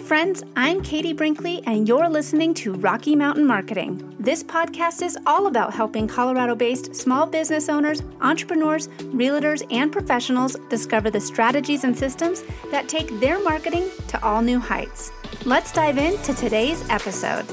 friends. I'm Katie Brinkley, and you're listening to Rocky Mountain Marketing. This podcast is all about helping Colorado based small business owners, entrepreneurs, realtors, and professionals discover the strategies and systems that take their marketing to all new heights. Let's dive into today's episode.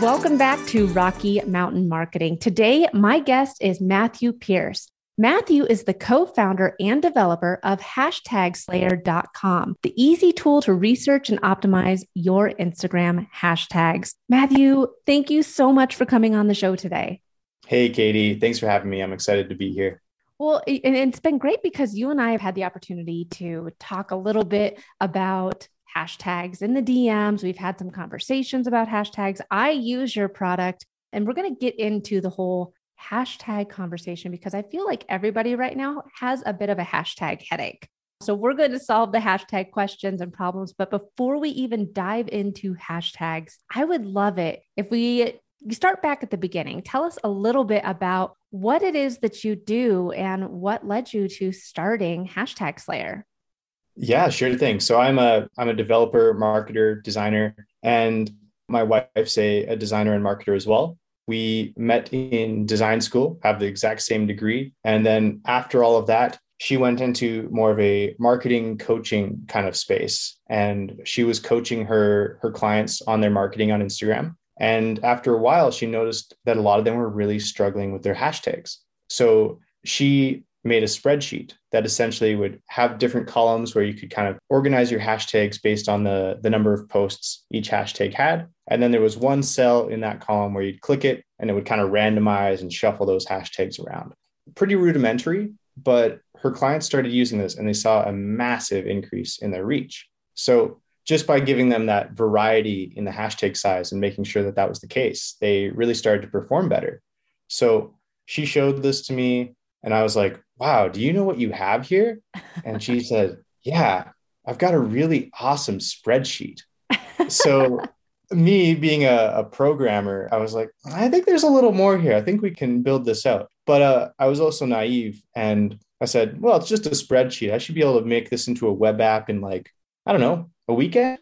Welcome back to Rocky Mountain Marketing. Today, my guest is Matthew Pierce. Matthew is the co founder and developer of hashtagslayer.com, the easy tool to research and optimize your Instagram hashtags. Matthew, thank you so much for coming on the show today. Hey, Katie. Thanks for having me. I'm excited to be here. Well, and it's been great because you and I have had the opportunity to talk a little bit about hashtags in the DMs. We've had some conversations about hashtags. I use your product, and we're going to get into the whole hashtag conversation because I feel like everybody right now has a bit of a hashtag headache. So we're going to solve the hashtag questions and problems. But before we even dive into hashtags, I would love it if we start back at the beginning. Tell us a little bit about what it is that you do and what led you to starting Hashtag Slayer. Yeah, sure thing. So I'm a I'm a developer, marketer, designer, and my wife's a, a designer and marketer as well we met in design school, have the exact same degree. And then after all of that, she went into more of a marketing coaching kind of space and she was coaching her her clients on their marketing on Instagram. And after a while, she noticed that a lot of them were really struggling with their hashtags. So she made a spreadsheet that essentially would have different columns where you could kind of organize your hashtags based on the, the number of posts each hashtag had. And then there was one cell in that column where you'd click it and it would kind of randomize and shuffle those hashtags around. Pretty rudimentary, but her clients started using this and they saw a massive increase in their reach. So just by giving them that variety in the hashtag size and making sure that that was the case, they really started to perform better. So she showed this to me and I was like, wow, do you know what you have here? And she said, yeah, I've got a really awesome spreadsheet. So me being a, a, programmer, I was like, I think there's a little more here. I think we can build this out. But uh, I was also naive and I said, well, it's just a spreadsheet. I should be able to make this into a web app in like, I don't know, a weekend.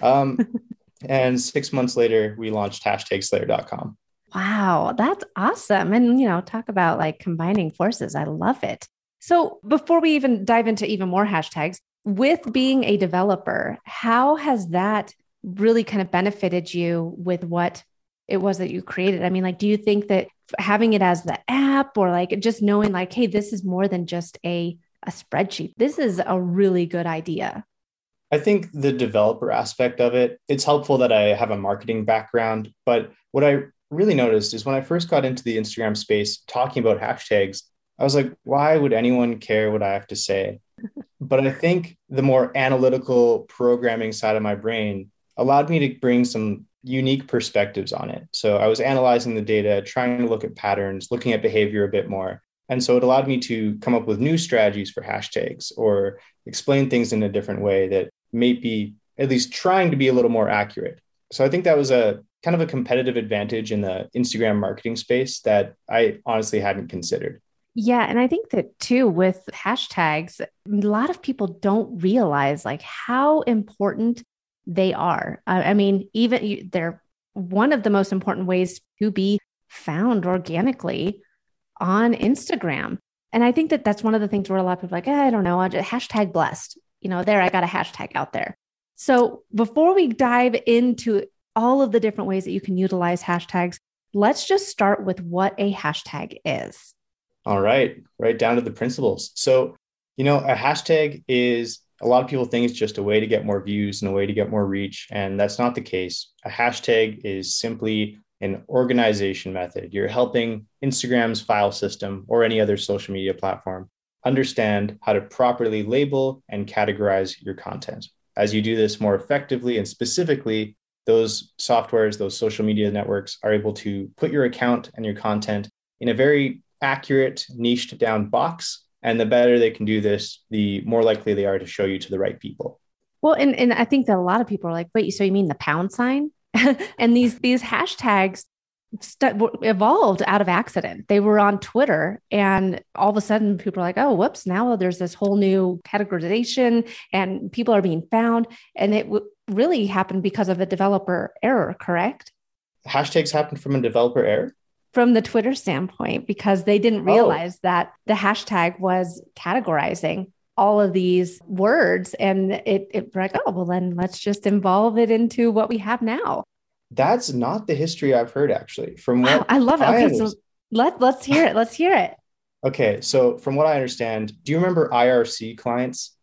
Um, and six months later, we launched hashtagslayer.com. Wow, that's awesome. And, you know, talk about like combining forces. I love it. So before we even dive into even more hashtags, with being a developer, how has that really kind of benefited you with what it was that you created? I mean, like, do you think that having it as the app or like just knowing like, hey, this is more than just a, a spreadsheet, this is a really good idea? I think the developer aspect of it, it's helpful that I have a marketing background. But what I really noticed is when I first got into the Instagram space talking about hashtags, I was like, why would anyone care what I have to say? but I think the more analytical programming side of my brain allowed me to bring some unique perspectives on it. So I was analyzing the data, trying to look at patterns, looking at behavior a bit more. And so it allowed me to come up with new strategies for hashtags or explain things in a different way that may be at least trying to be a little more accurate. So I think that was a kind of a competitive advantage in the Instagram marketing space that I honestly hadn't considered. Yeah. And I think that too, with hashtags, a lot of people don't realize like how important they are. I mean, even they're one of the most important ways to be found organically on Instagram. And I think that that's one of the things where a lot of people like, eh, I don't know, I just hashtag blessed. You know, there, I got a hashtag out there. So before we dive into all of the different ways that you can utilize hashtags, let's just start with what a hashtag is. All right, right down to the principles. So, you know, a hashtag is a lot of people think it's just a way to get more views and a way to get more reach. And that's not the case. A hashtag is simply an organization method. You're helping Instagram's file system or any other social media platform understand how to properly label and categorize your content. As you do this more effectively and specifically, those softwares, those social media networks are able to put your account and your content in a very accurate, niched down box. And the better they can do this, the more likely they are to show you to the right people. Well, and, and I think that a lot of people are like, wait, so you mean the pound sign? and these these hashtags st- evolved out of accident. They were on Twitter, and all of a sudden, people are like, "Oh, whoops!" Now there's this whole new categorization, and people are being found. And it really happened because of a developer error. Correct? Hashtags happened from a developer error from the Twitter standpoint because they didn't oh. realize oh. that the hashtag was categorizing all of these words and it, it like oh well then let's just involve it into what we have now that's not the history i've heard actually from what i love it I okay so let, let's hear it let's hear it okay so from what i understand do you remember irc clients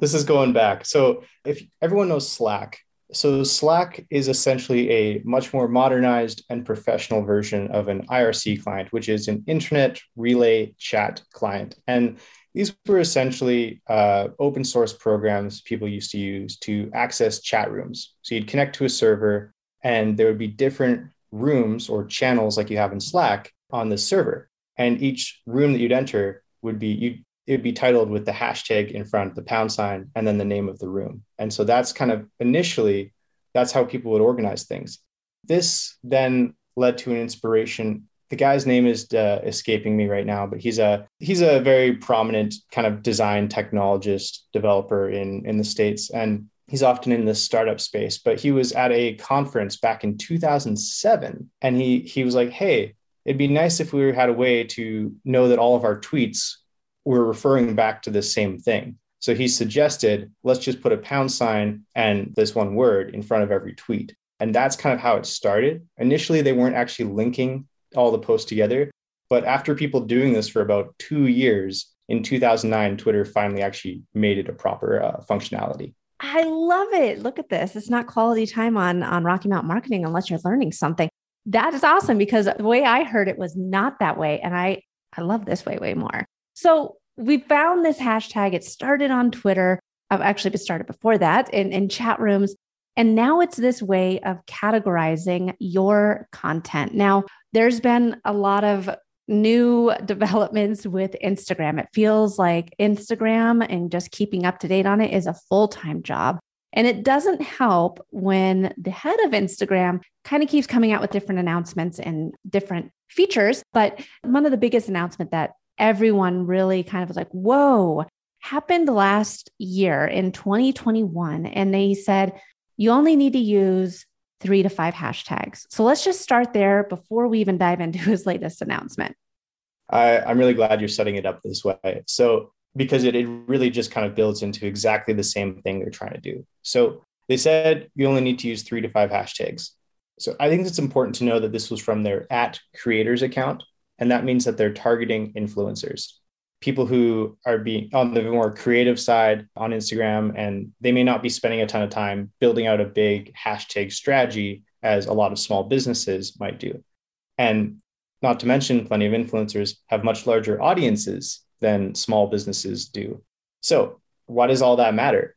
this is going back so if everyone knows slack so slack is essentially a much more modernized and professional version of an irc client which is an internet relay chat client and these were essentially uh, open source programs people used to use to access chat rooms. So you'd connect to a server, and there would be different rooms or channels like you have in Slack on the server. And each room that you'd enter would be you it would be titled with the hashtag in front, the pound sign, and then the name of the room. And so that's kind of initially that's how people would organize things. This then led to an inspiration the guy's name is uh, escaping me right now, but he's a he's a very prominent kind of design technologist developer in in the states, and he's often in the startup space. But he was at a conference back in 2007, and he he was like, "Hey, it'd be nice if we had a way to know that all of our tweets were referring back to the same thing." So he suggested, let's just put a pound sign and this one word in front of every tweet. And that's kind of how it started. Initially, they weren't actually linking all the posts together. But after people doing this for about two years, in 2009, Twitter finally actually made it a proper uh, functionality. I love it. Look at this. It's not quality time on, on Rocky Mountain Marketing unless you're learning something. That is awesome because the way I heard it was not that way. And I, I love this way, way more. So we found this hashtag. It started on Twitter. I've actually started before that in, in chat rooms. And now it's this way of categorizing your content. Now, there's been a lot of new developments with Instagram. It feels like Instagram and just keeping up to date on it is a full time job. And it doesn't help when the head of Instagram kind of keeps coming out with different announcements and different features. But one of the biggest announcement that everyone really kind of was like, whoa, happened last year in 2021. And they said, you only need to use three to five hashtags. So let's just start there before we even dive into his latest announcement. I, I'm really glad you're setting it up this way. So, because it, it really just kind of builds into exactly the same thing they're trying to do. So, they said you only need to use three to five hashtags. So, I think it's important to know that this was from their at creators account. And that means that they're targeting influencers people who are being on the more creative side on Instagram, and they may not be spending a ton of time building out a big hashtag strategy as a lot of small businesses might do. And not to mention, plenty of influencers have much larger audiences than small businesses do. So, why does all that matter?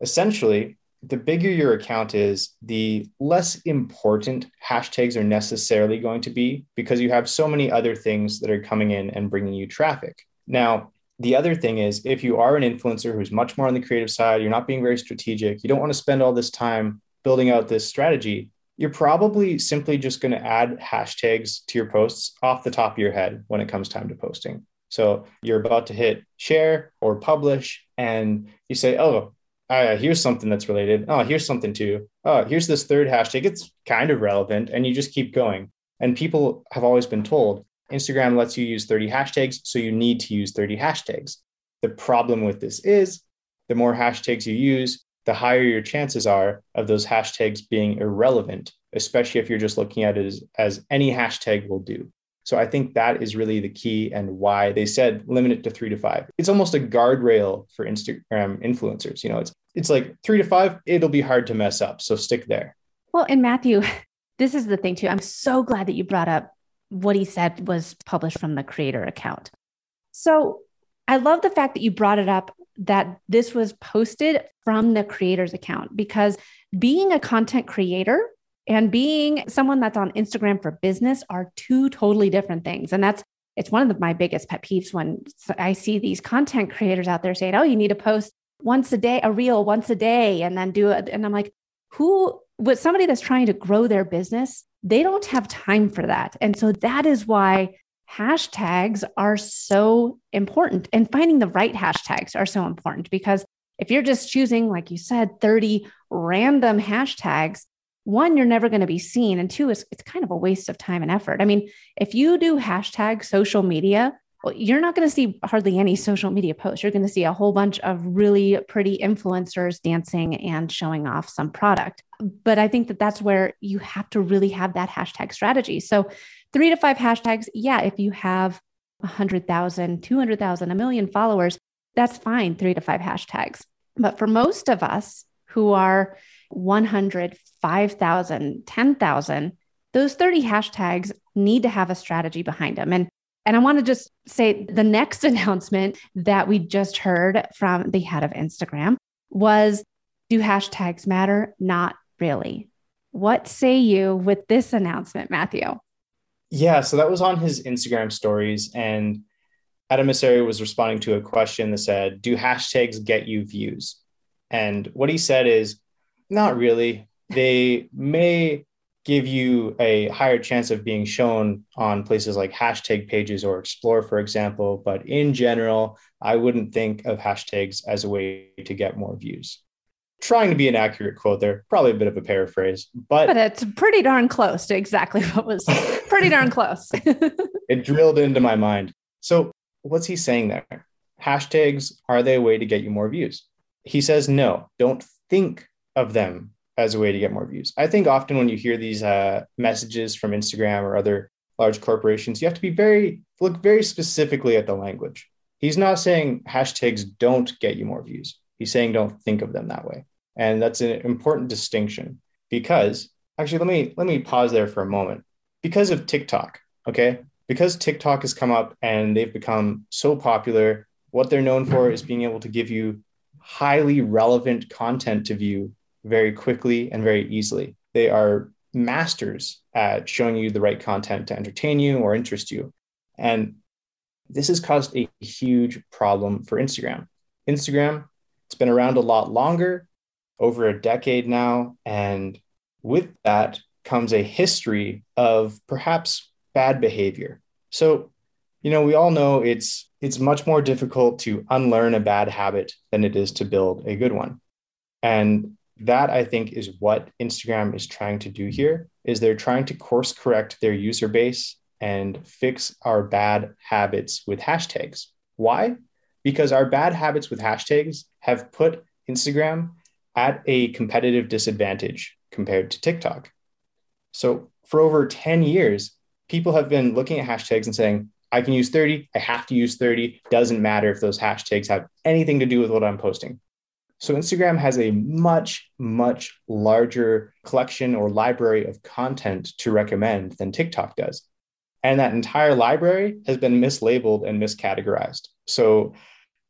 Essentially, the bigger your account is, the less important hashtags are necessarily going to be because you have so many other things that are coming in and bringing you traffic. Now, the other thing is if you are an influencer who's much more on the creative side, you're not being very strategic, you don't want to spend all this time building out this strategy, you're probably simply just going to add hashtags to your posts off the top of your head when it comes time to posting. So you're about to hit share or publish, and you say, Oh, uh, here's something that's related. Oh, here's something too. Oh, here's this third hashtag. It's kind of relevant. And you just keep going. And people have always been told Instagram lets you use 30 hashtags, so you need to use 30 hashtags. The problem with this is the more hashtags you use, the higher your chances are of those hashtags being irrelevant, especially if you're just looking at it as, as any hashtag will do. So I think that is really the key and why they said limit it to three to five. It's almost a guardrail for Instagram influencers. You know, it's it's like three to five, it'll be hard to mess up. So stick there. Well, and Matthew, this is the thing too. I'm so glad that you brought up what he said was published from the creator account. So I love the fact that you brought it up that this was posted from the creator's account because being a content creator and being someone that's on Instagram for business are two totally different things. And that's it's one of the, my biggest pet peeves when I see these content creators out there saying, "Oh, you need to post once a day, a reel once a day, and then do it." And I'm like, who with somebody that's trying to grow their business, they don't have time for that. And so that is why hashtags are so important and finding the right hashtags are so important because if you're just choosing, like you said, 30 random hashtags, one, you're never going to be seen. And two, it's, it's kind of a waste of time and effort. I mean, if you do hashtag social media, well, you're not going to see hardly any social media posts. You're going to see a whole bunch of really pretty influencers dancing and showing off some product. But I think that that's where you have to really have that hashtag strategy. So, three to five hashtags, yeah, if you have 100,000, 200,000, a million followers, that's fine, three to five hashtags. But for most of us who are 100, 5,000, 10,000, those 30 hashtags need to have a strategy behind them. And and I want to just say the next announcement that we just heard from the head of Instagram was do hashtags matter? Not really. What say you with this announcement, Matthew? Yeah, so that was on his Instagram stories. And Adam Mosseri was responding to a question that said, Do hashtags get you views? And what he said is, Not really. They may give you a higher chance of being shown on places like hashtag pages or explore for example. But in general i wouldn't think of hashtags as a way to get more views. Trying to be an accurate quote there probably a bit of a paraphrase but but it's pretty darn close to exactly what was pretty darn close. It drilled into my mind. So what's he saying there? Hashtags are they a way to get you more views? He says no don't think of them as a way to get more views. I think often when you hear these uh, messages from Instagram or other large corporations, you have to be very look very specifically at the language. He's not saying hashtags don't get you more views. He's saying don't think of them that way. And that's an important distinction because actually let me let me pause there for a moment. Because of TikTok, okay? Because TikTok has come up and they've become so popular, what they're known for is being able to give you highly relevant content to view very quickly and very easily. They are masters at showing you the right content to entertain you or interest you. And this has caused a huge problem for Instagram. Instagram, it's been around a lot longer, over a decade now. And with that comes a history of perhaps bad behavior. So, you know, we all know it's it's much more difficult to unlearn a bad habit than it is to build a good one. And that I think is what Instagram is trying to do here is they're trying to course correct their user base and fix our bad habits with hashtags. Why? Because our bad habits with hashtags have put Instagram at a competitive disadvantage compared to TikTok. So for over 10 years, people have been looking at hashtags and saying, I can use 30, I have to use 30. Doesn't matter if those hashtags have anything to do with what I'm posting. So Instagram has a much, much larger collection or library of content to recommend than TikTok does. And that entire library has been mislabeled and miscategorized. So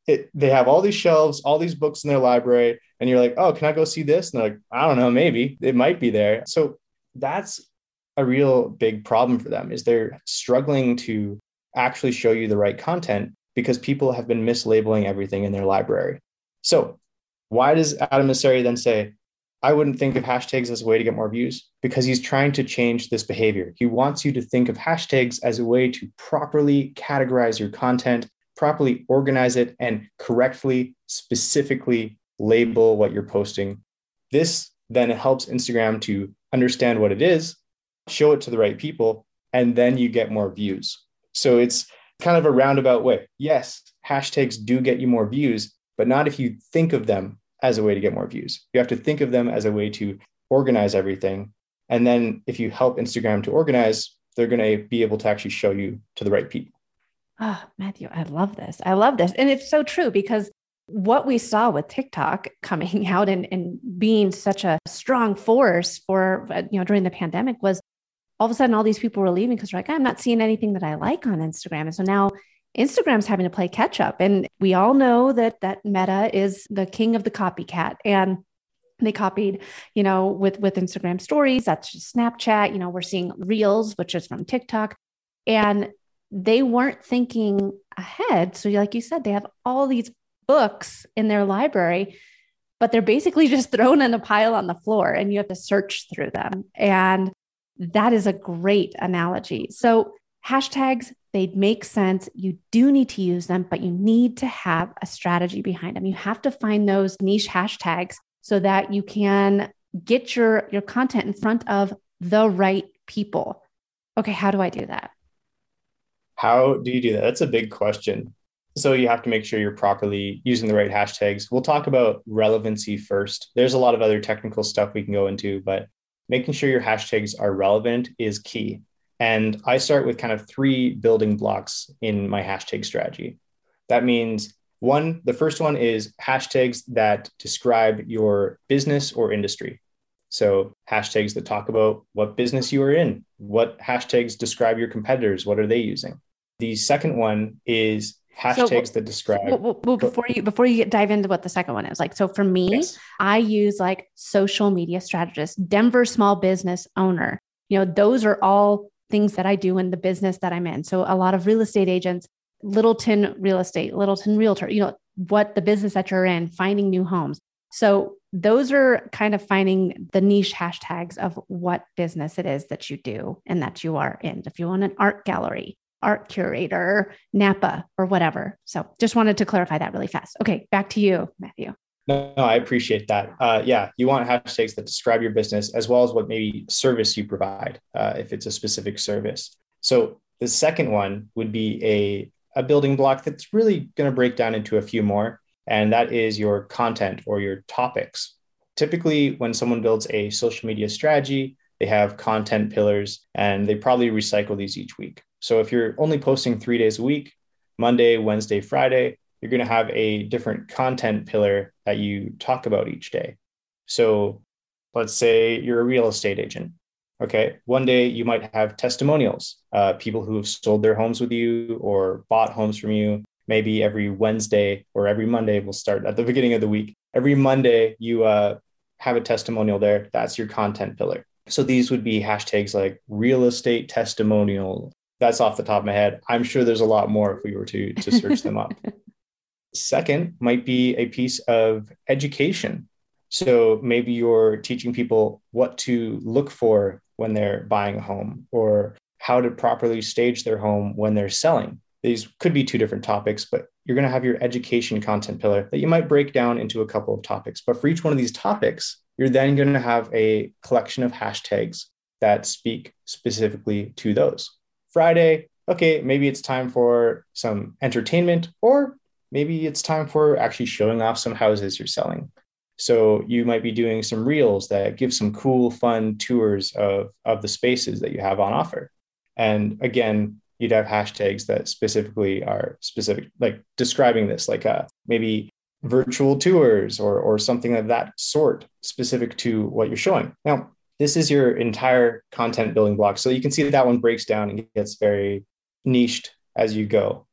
it, they have all these shelves, all these books in their library, and you're like, oh, can I go see this? And they're like, I don't know, maybe it might be there. So that's a real big problem for them is they're struggling to actually show you the right content because people have been mislabeling everything in their library. So why does Adam Mosseri then say, I wouldn't think of hashtags as a way to get more views? Because he's trying to change this behavior. He wants you to think of hashtags as a way to properly categorize your content, properly organize it, and correctly, specifically label what you're posting. This then helps Instagram to understand what it is, show it to the right people, and then you get more views. So it's kind of a roundabout way. Yes, hashtags do get you more views, but not if you think of them as a way to get more views. You have to think of them as a way to organize everything. And then if you help Instagram to organize, they're going to be able to actually show you to the right people. Oh, Matthew, I love this. I love this. And it's so true because what we saw with TikTok coming out and, and being such a strong force for, uh, you know, during the pandemic was all of a sudden all these people were leaving because they're like, I'm not seeing anything that I like on Instagram. And so now Instagram's having to play catch up. And we all know that that Meta is the king of the copycat. And they copied, you know, with with Instagram stories, that's just Snapchat, you know, we're seeing Reels, which is from TikTok. And they weren't thinking ahead. So like you said, they have all these books in their library. but they're basically just thrown in a pile on the floor and you have to search through them. And that is a great analogy. So, hashtags, they make sense. You do need to use them, but you need to have a strategy behind them. You have to find those niche hashtags so that you can get your, your content in front of the right people. Okay, how do I do that? How do you do that? That's a big question. So you have to make sure you're properly using the right hashtags. We'll talk about relevancy first. There's a lot of other technical stuff we can go into, but making sure your hashtags are relevant is key. And I start with kind of three building blocks in my hashtag strategy. That means one, the first one is hashtags that describe your business or industry. So, hashtags that talk about what business you are in, what hashtags describe your competitors, what are they using? The second one is hashtags so, that describe well, well, before you before you dive into what the second one is like so for me yes. i use like social media strategist denver small business owner you know those are all things that i do in the business that i'm in so a lot of real estate agents littleton real estate littleton realtor you know what the business that you're in finding new homes so those are kind of finding the niche hashtags of what business it is that you do and that you are in if you own an art gallery art curator, Napa, or whatever. So just wanted to clarify that really fast. Okay, back to you, Matthew. No, no I appreciate that. Uh, yeah, you want hashtags that describe your business as well as what maybe service you provide, uh, if it's a specific service. So the second one would be a, a building block that's really going to break down into a few more, and that is your content or your topics. Typically, when someone builds a social media strategy, they have content pillars and they probably recycle these each week. So if you're only posting three days a week, Monday, Wednesday, Friday, you're going to have a different content pillar that you talk about each day. So let's say you're a real estate agent. Okay. One day you might have testimonials, uh, people who have sold their homes with you or bought homes from you. Maybe every Wednesday or every Monday, we'll start at the beginning of the week. Every Monday, you uh, have a testimonial there. That's your content pillar. So these would be hashtags like real estate testimonial, that's off the top of my head. I'm sure there's a lot more if we were to, to search them up. Second might be a piece of education. So maybe you're teaching people what to look for when they're buying a home or how to properly stage their home when they're selling. These could be two different topics, but you're going to have your education content pillar that you might break down into a couple of topics. But for each one of these topics, you're then going to have a collection of hashtags that speak specifically to those. Friday, okay, maybe it's time for some entertainment, or maybe it's time for actually showing off some houses you're selling. So you might be doing some reels that give some cool, fun tours of, of the spaces that you have on offer. And again, you'd have hashtags that specifically are specific, like describing this, like uh, maybe virtual tours or, or something of that sort, specific to what you're showing. Now, this is your entire content building block. So you can see that, that one breaks down and gets very niched as you go.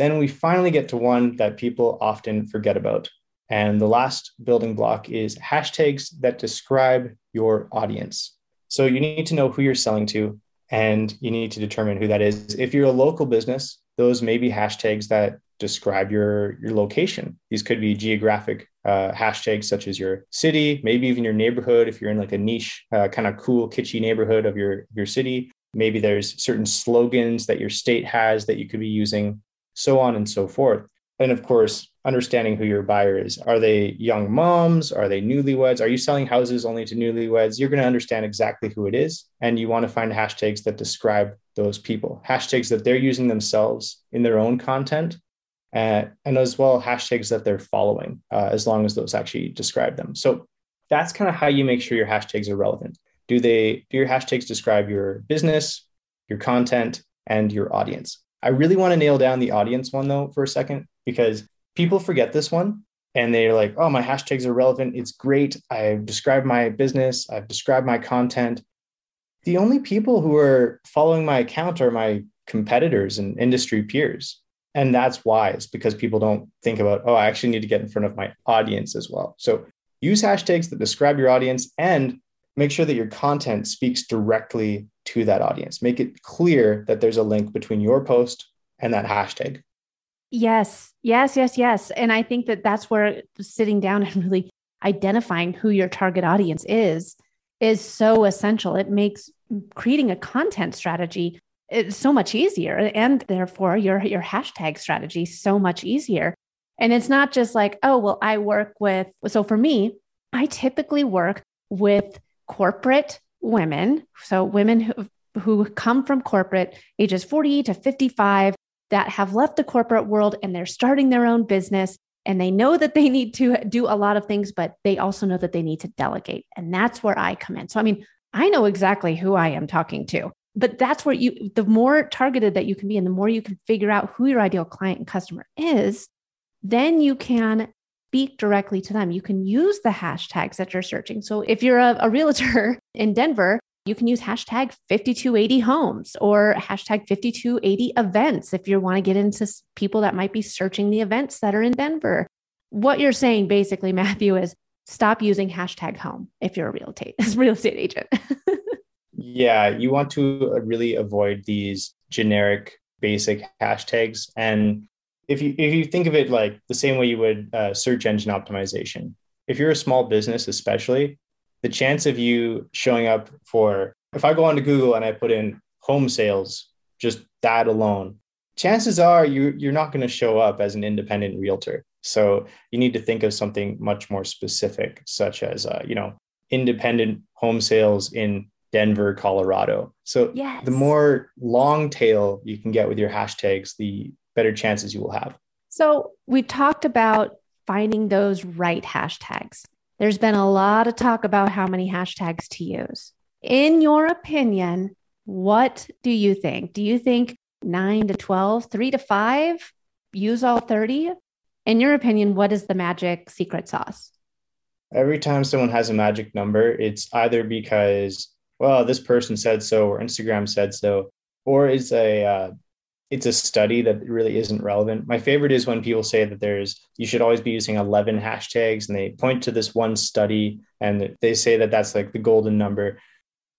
Then we finally get to one that people often forget about. And the last building block is hashtags that describe your audience. So you need to know who you're selling to and you need to determine who that is. If you're a local business, those may be hashtags that describe your, your location. These could be geographic uh, hashtags such as your city, maybe even your neighborhood. If you're in like a niche, uh, kind of cool, kitschy neighborhood of your, your city, maybe there's certain slogans that your state has that you could be using, so on and so forth. And of course, understanding who your buyer is. Are they young moms? Are they newlyweds? Are you selling houses only to newlyweds? You're going to understand exactly who it is. And you want to find hashtags that describe those people, hashtags that they're using themselves in their own content and, uh, and as well hashtags that they're following, uh, as long as those actually describe them. So that's kind of how you make sure your hashtags are relevant. Do they do your hashtags describe your business, your content, and your audience? I really want to nail down the audience one though for a second because people forget this one and they're like, oh, my hashtags are relevant. It's great. I've described my business, I've described my content. The only people who are following my account are my competitors and industry peers. And that's wise because people don't think about, oh, I actually need to get in front of my audience as well. So use hashtags that describe your audience and make sure that your content speaks directly to that audience. Make it clear that there's a link between your post and that hashtag. Yes, yes, yes, yes. And I think that that's where sitting down and really identifying who your target audience is is so essential. It makes creating a content strategy it's so much easier and therefore your your hashtag strategy so much easier. And it's not just like, oh, well, I work with so for me, I typically work with corporate women, so women who who come from corporate ages 40 to 55 that have left the corporate world and they're starting their own business and they know that they need to do a lot of things, but they also know that they need to delegate. And that's where I come in. So, I mean, I know exactly who I am talking to, but that's where you, the more targeted that you can be and the more you can figure out who your ideal client and customer is, then you can speak directly to them. You can use the hashtags that you're searching. So, if you're a, a realtor in Denver, you can use hashtag 5280 homes or hashtag 5280 events if you want to get into people that might be searching the events that are in Denver. What you're saying basically, Matthew, is stop using hashtag home if you're a real estate, real estate agent. yeah, you want to uh, really avoid these generic basic hashtags. And if you if you think of it like the same way you would uh, search engine optimization, if you're a small business, especially, the chance of you showing up for if I go onto Google and I put in home sales, just that alone, chances are you you're not going to show up as an independent realtor. So you need to think of something much more specific, such as uh, you know independent home sales in Denver, Colorado. So yes. the more long tail you can get with your hashtags, the better chances you will have. So we talked about finding those right hashtags. There's been a lot of talk about how many hashtags to use. In your opinion, what do you think? Do you think nine to 12, three to five, use all 30? In your opinion, what is the magic secret sauce? Every time someone has a magic number, it's either because, well, this person said so or Instagram said so, or it's a uh, it's a study that really isn't relevant. My favorite is when people say that there's you should always be using 11 hashtags and they point to this one study and they say that that's like the golden number.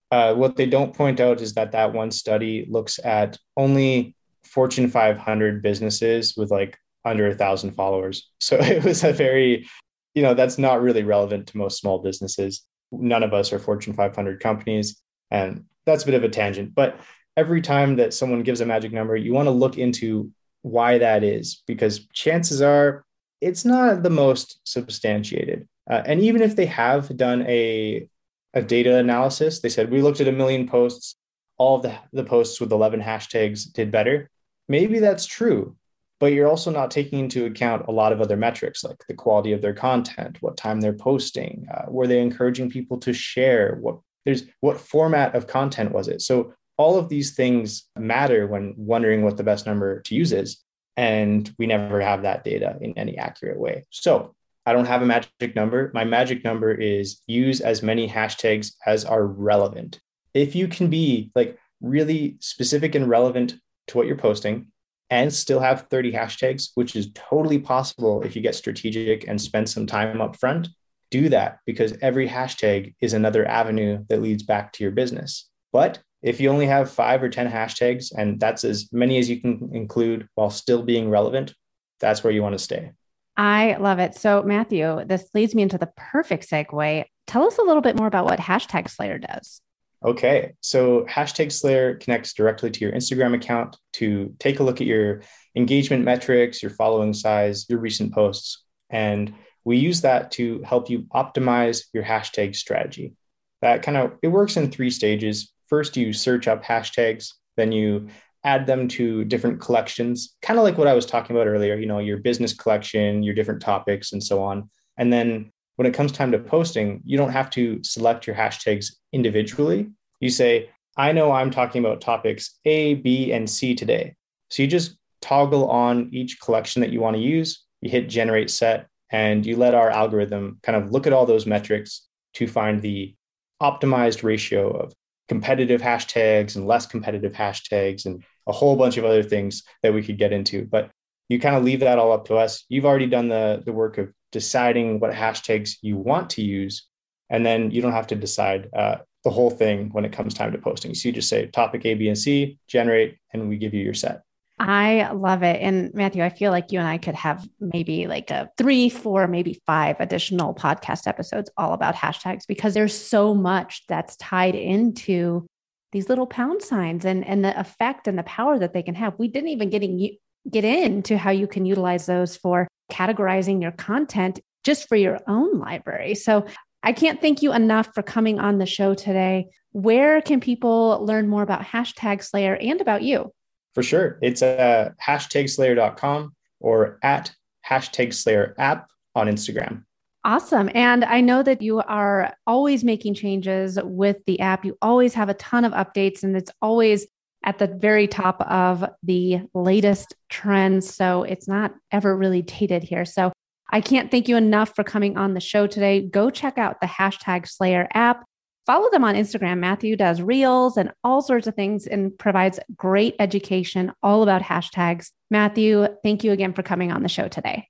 Uh, what they don't point out is that that one study looks at only Fortune 500 businesses with like under a thousand followers. So it was a very, you know, that's not really relevant to most small businesses. None of us are Fortune 500 companies. And that's a bit of a tangent, but every time that someone gives a magic number, you want to look into why that is, because chances are it's not the most substantiated. Uh, and even if they have done a, a data analysis, they said we looked at a million posts, all of the, the posts with 11 hashtags did better. Maybe that's true, but you're also not taking into account a lot of other metrics like the quality of their content, what time they're posting, uh, were they encouraging people to share, what there's what format of content was it? So all of these things matter when wondering what the best number to use is. And we never have that data in any accurate way. So I don't have a magic number. My magic number is use as many hashtags as are relevant. If you can be like really specific and relevant to what you're posting and still have 30 hashtags, which is totally possible if you get strategic and spend some time up front, do that because every hashtag is another avenue that leads back to your business. But if you only have five or 10 hashtags, and that's as many as you can include while still being relevant, that's where you want to stay. I love it. So, Matthew, this leads me into the perfect segue. Tell us a little bit more about what Hashtag Slayer does. Okay. So, Hashtag Slayer connects directly to your Instagram account to take a look at your engagement metrics, your following size, your recent posts. And we use that to help you optimize your hashtag strategy. That kind of it works in three stages first you search up hashtags, then you add them to different collections, kind of like what I was talking about earlier, you know, your business collection, your different topics, and so on. And then when it comes time to posting, you don't have to select your hashtags individually. You say, I know I'm talking about topics A, B, and C today. So you just toggle on each collection that you want to use, you hit generate set, and you let our algorithm kind of look at all those metrics to find the optimized ratio of competitive hashtags and less competitive hashtags and a whole bunch of other things that we could get into. But you kind of leave that all up to us. You've already done the, the work of deciding what hashtags you want to use. And then you don't have to decide uh, the whole thing when it comes time to posting. So you just say topic A, B, and C, generate, and we give you your set. I love it. And Matthew, I feel like you and I could have maybe like a three, four, maybe five additional podcast episodes all about hashtags because there's so much that's tied into these little pound signs and, and the effect and the power that they can have. We didn't even getting get into how you can utilize those for categorizing your content just for your own library. So I can't thank you enough for coming on the show today. Where can people learn more about hashtag Slayer and about you? For sure. It's uh, hashtagslayer.com or at hashtag Slayer app on Instagram. Awesome. And I know that you are always making changes with the app. You always have a ton of updates, and it's always at the very top of the latest trends. So it's not ever really dated here. So I can't thank you enough for coming on the show today. Go check out the hashtag Slayer app. Follow them on Instagram. Matthew does reels and all sorts of things and provides great education all about hashtags. Matthew, thank you again for coming on the show today.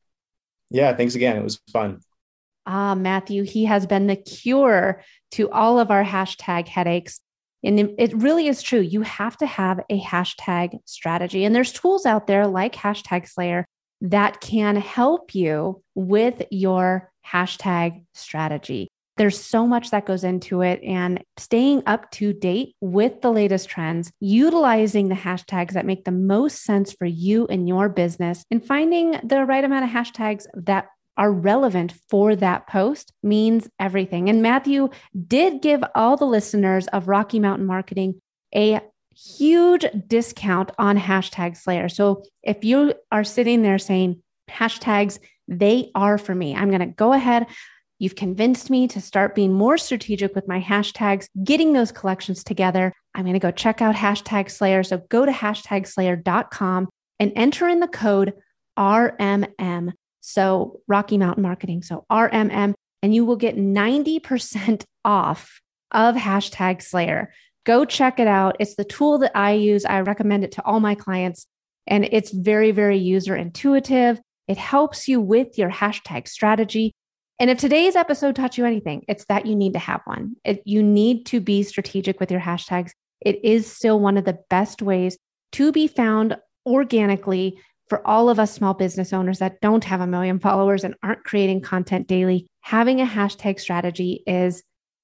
Yeah, thanks again. It was fun. Ah, Matthew, he has been the cure to all of our hashtag headaches. And it really is true. You have to have a hashtag strategy. And there's tools out there like Hashtag Slayer that can help you with your hashtag strategy. There's so much that goes into it and staying up to date with the latest trends, utilizing the hashtags that make the most sense for you and your business, and finding the right amount of hashtags that are relevant for that post means everything. And Matthew did give all the listeners of Rocky Mountain Marketing a huge discount on hashtag Slayer. So if you are sitting there saying hashtags, they are for me, I'm going to go ahead. You've convinced me to start being more strategic with my hashtags, getting those collections together. I'm going to go check out hashtag Slayer. So go to hashtagslayer.com and enter in the code RMM. So Rocky Mountain Marketing. So RMM, and you will get 90% off of hashtag Slayer. Go check it out. It's the tool that I use. I recommend it to all my clients, and it's very, very user intuitive. It helps you with your hashtag strategy. And if today's episode taught you anything, it's that you need to have one. It, you need to be strategic with your hashtags. It is still one of the best ways to be found organically for all of us small business owners that don't have a million followers and aren't creating content daily. Having a hashtag strategy is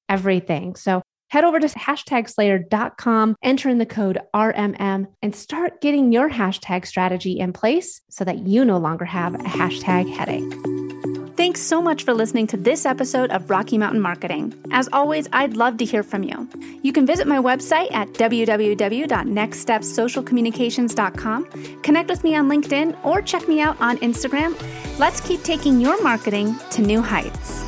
everything. So head over to hashtagslayer.com, enter in the code RMM, and start getting your hashtag strategy in place so that you no longer have a hashtag headache. Thanks so much for listening to this episode of Rocky Mountain Marketing. As always, I'd love to hear from you. You can visit my website at www.nextstepsocialcommunications.com, connect with me on LinkedIn, or check me out on Instagram. Let's keep taking your marketing to new heights.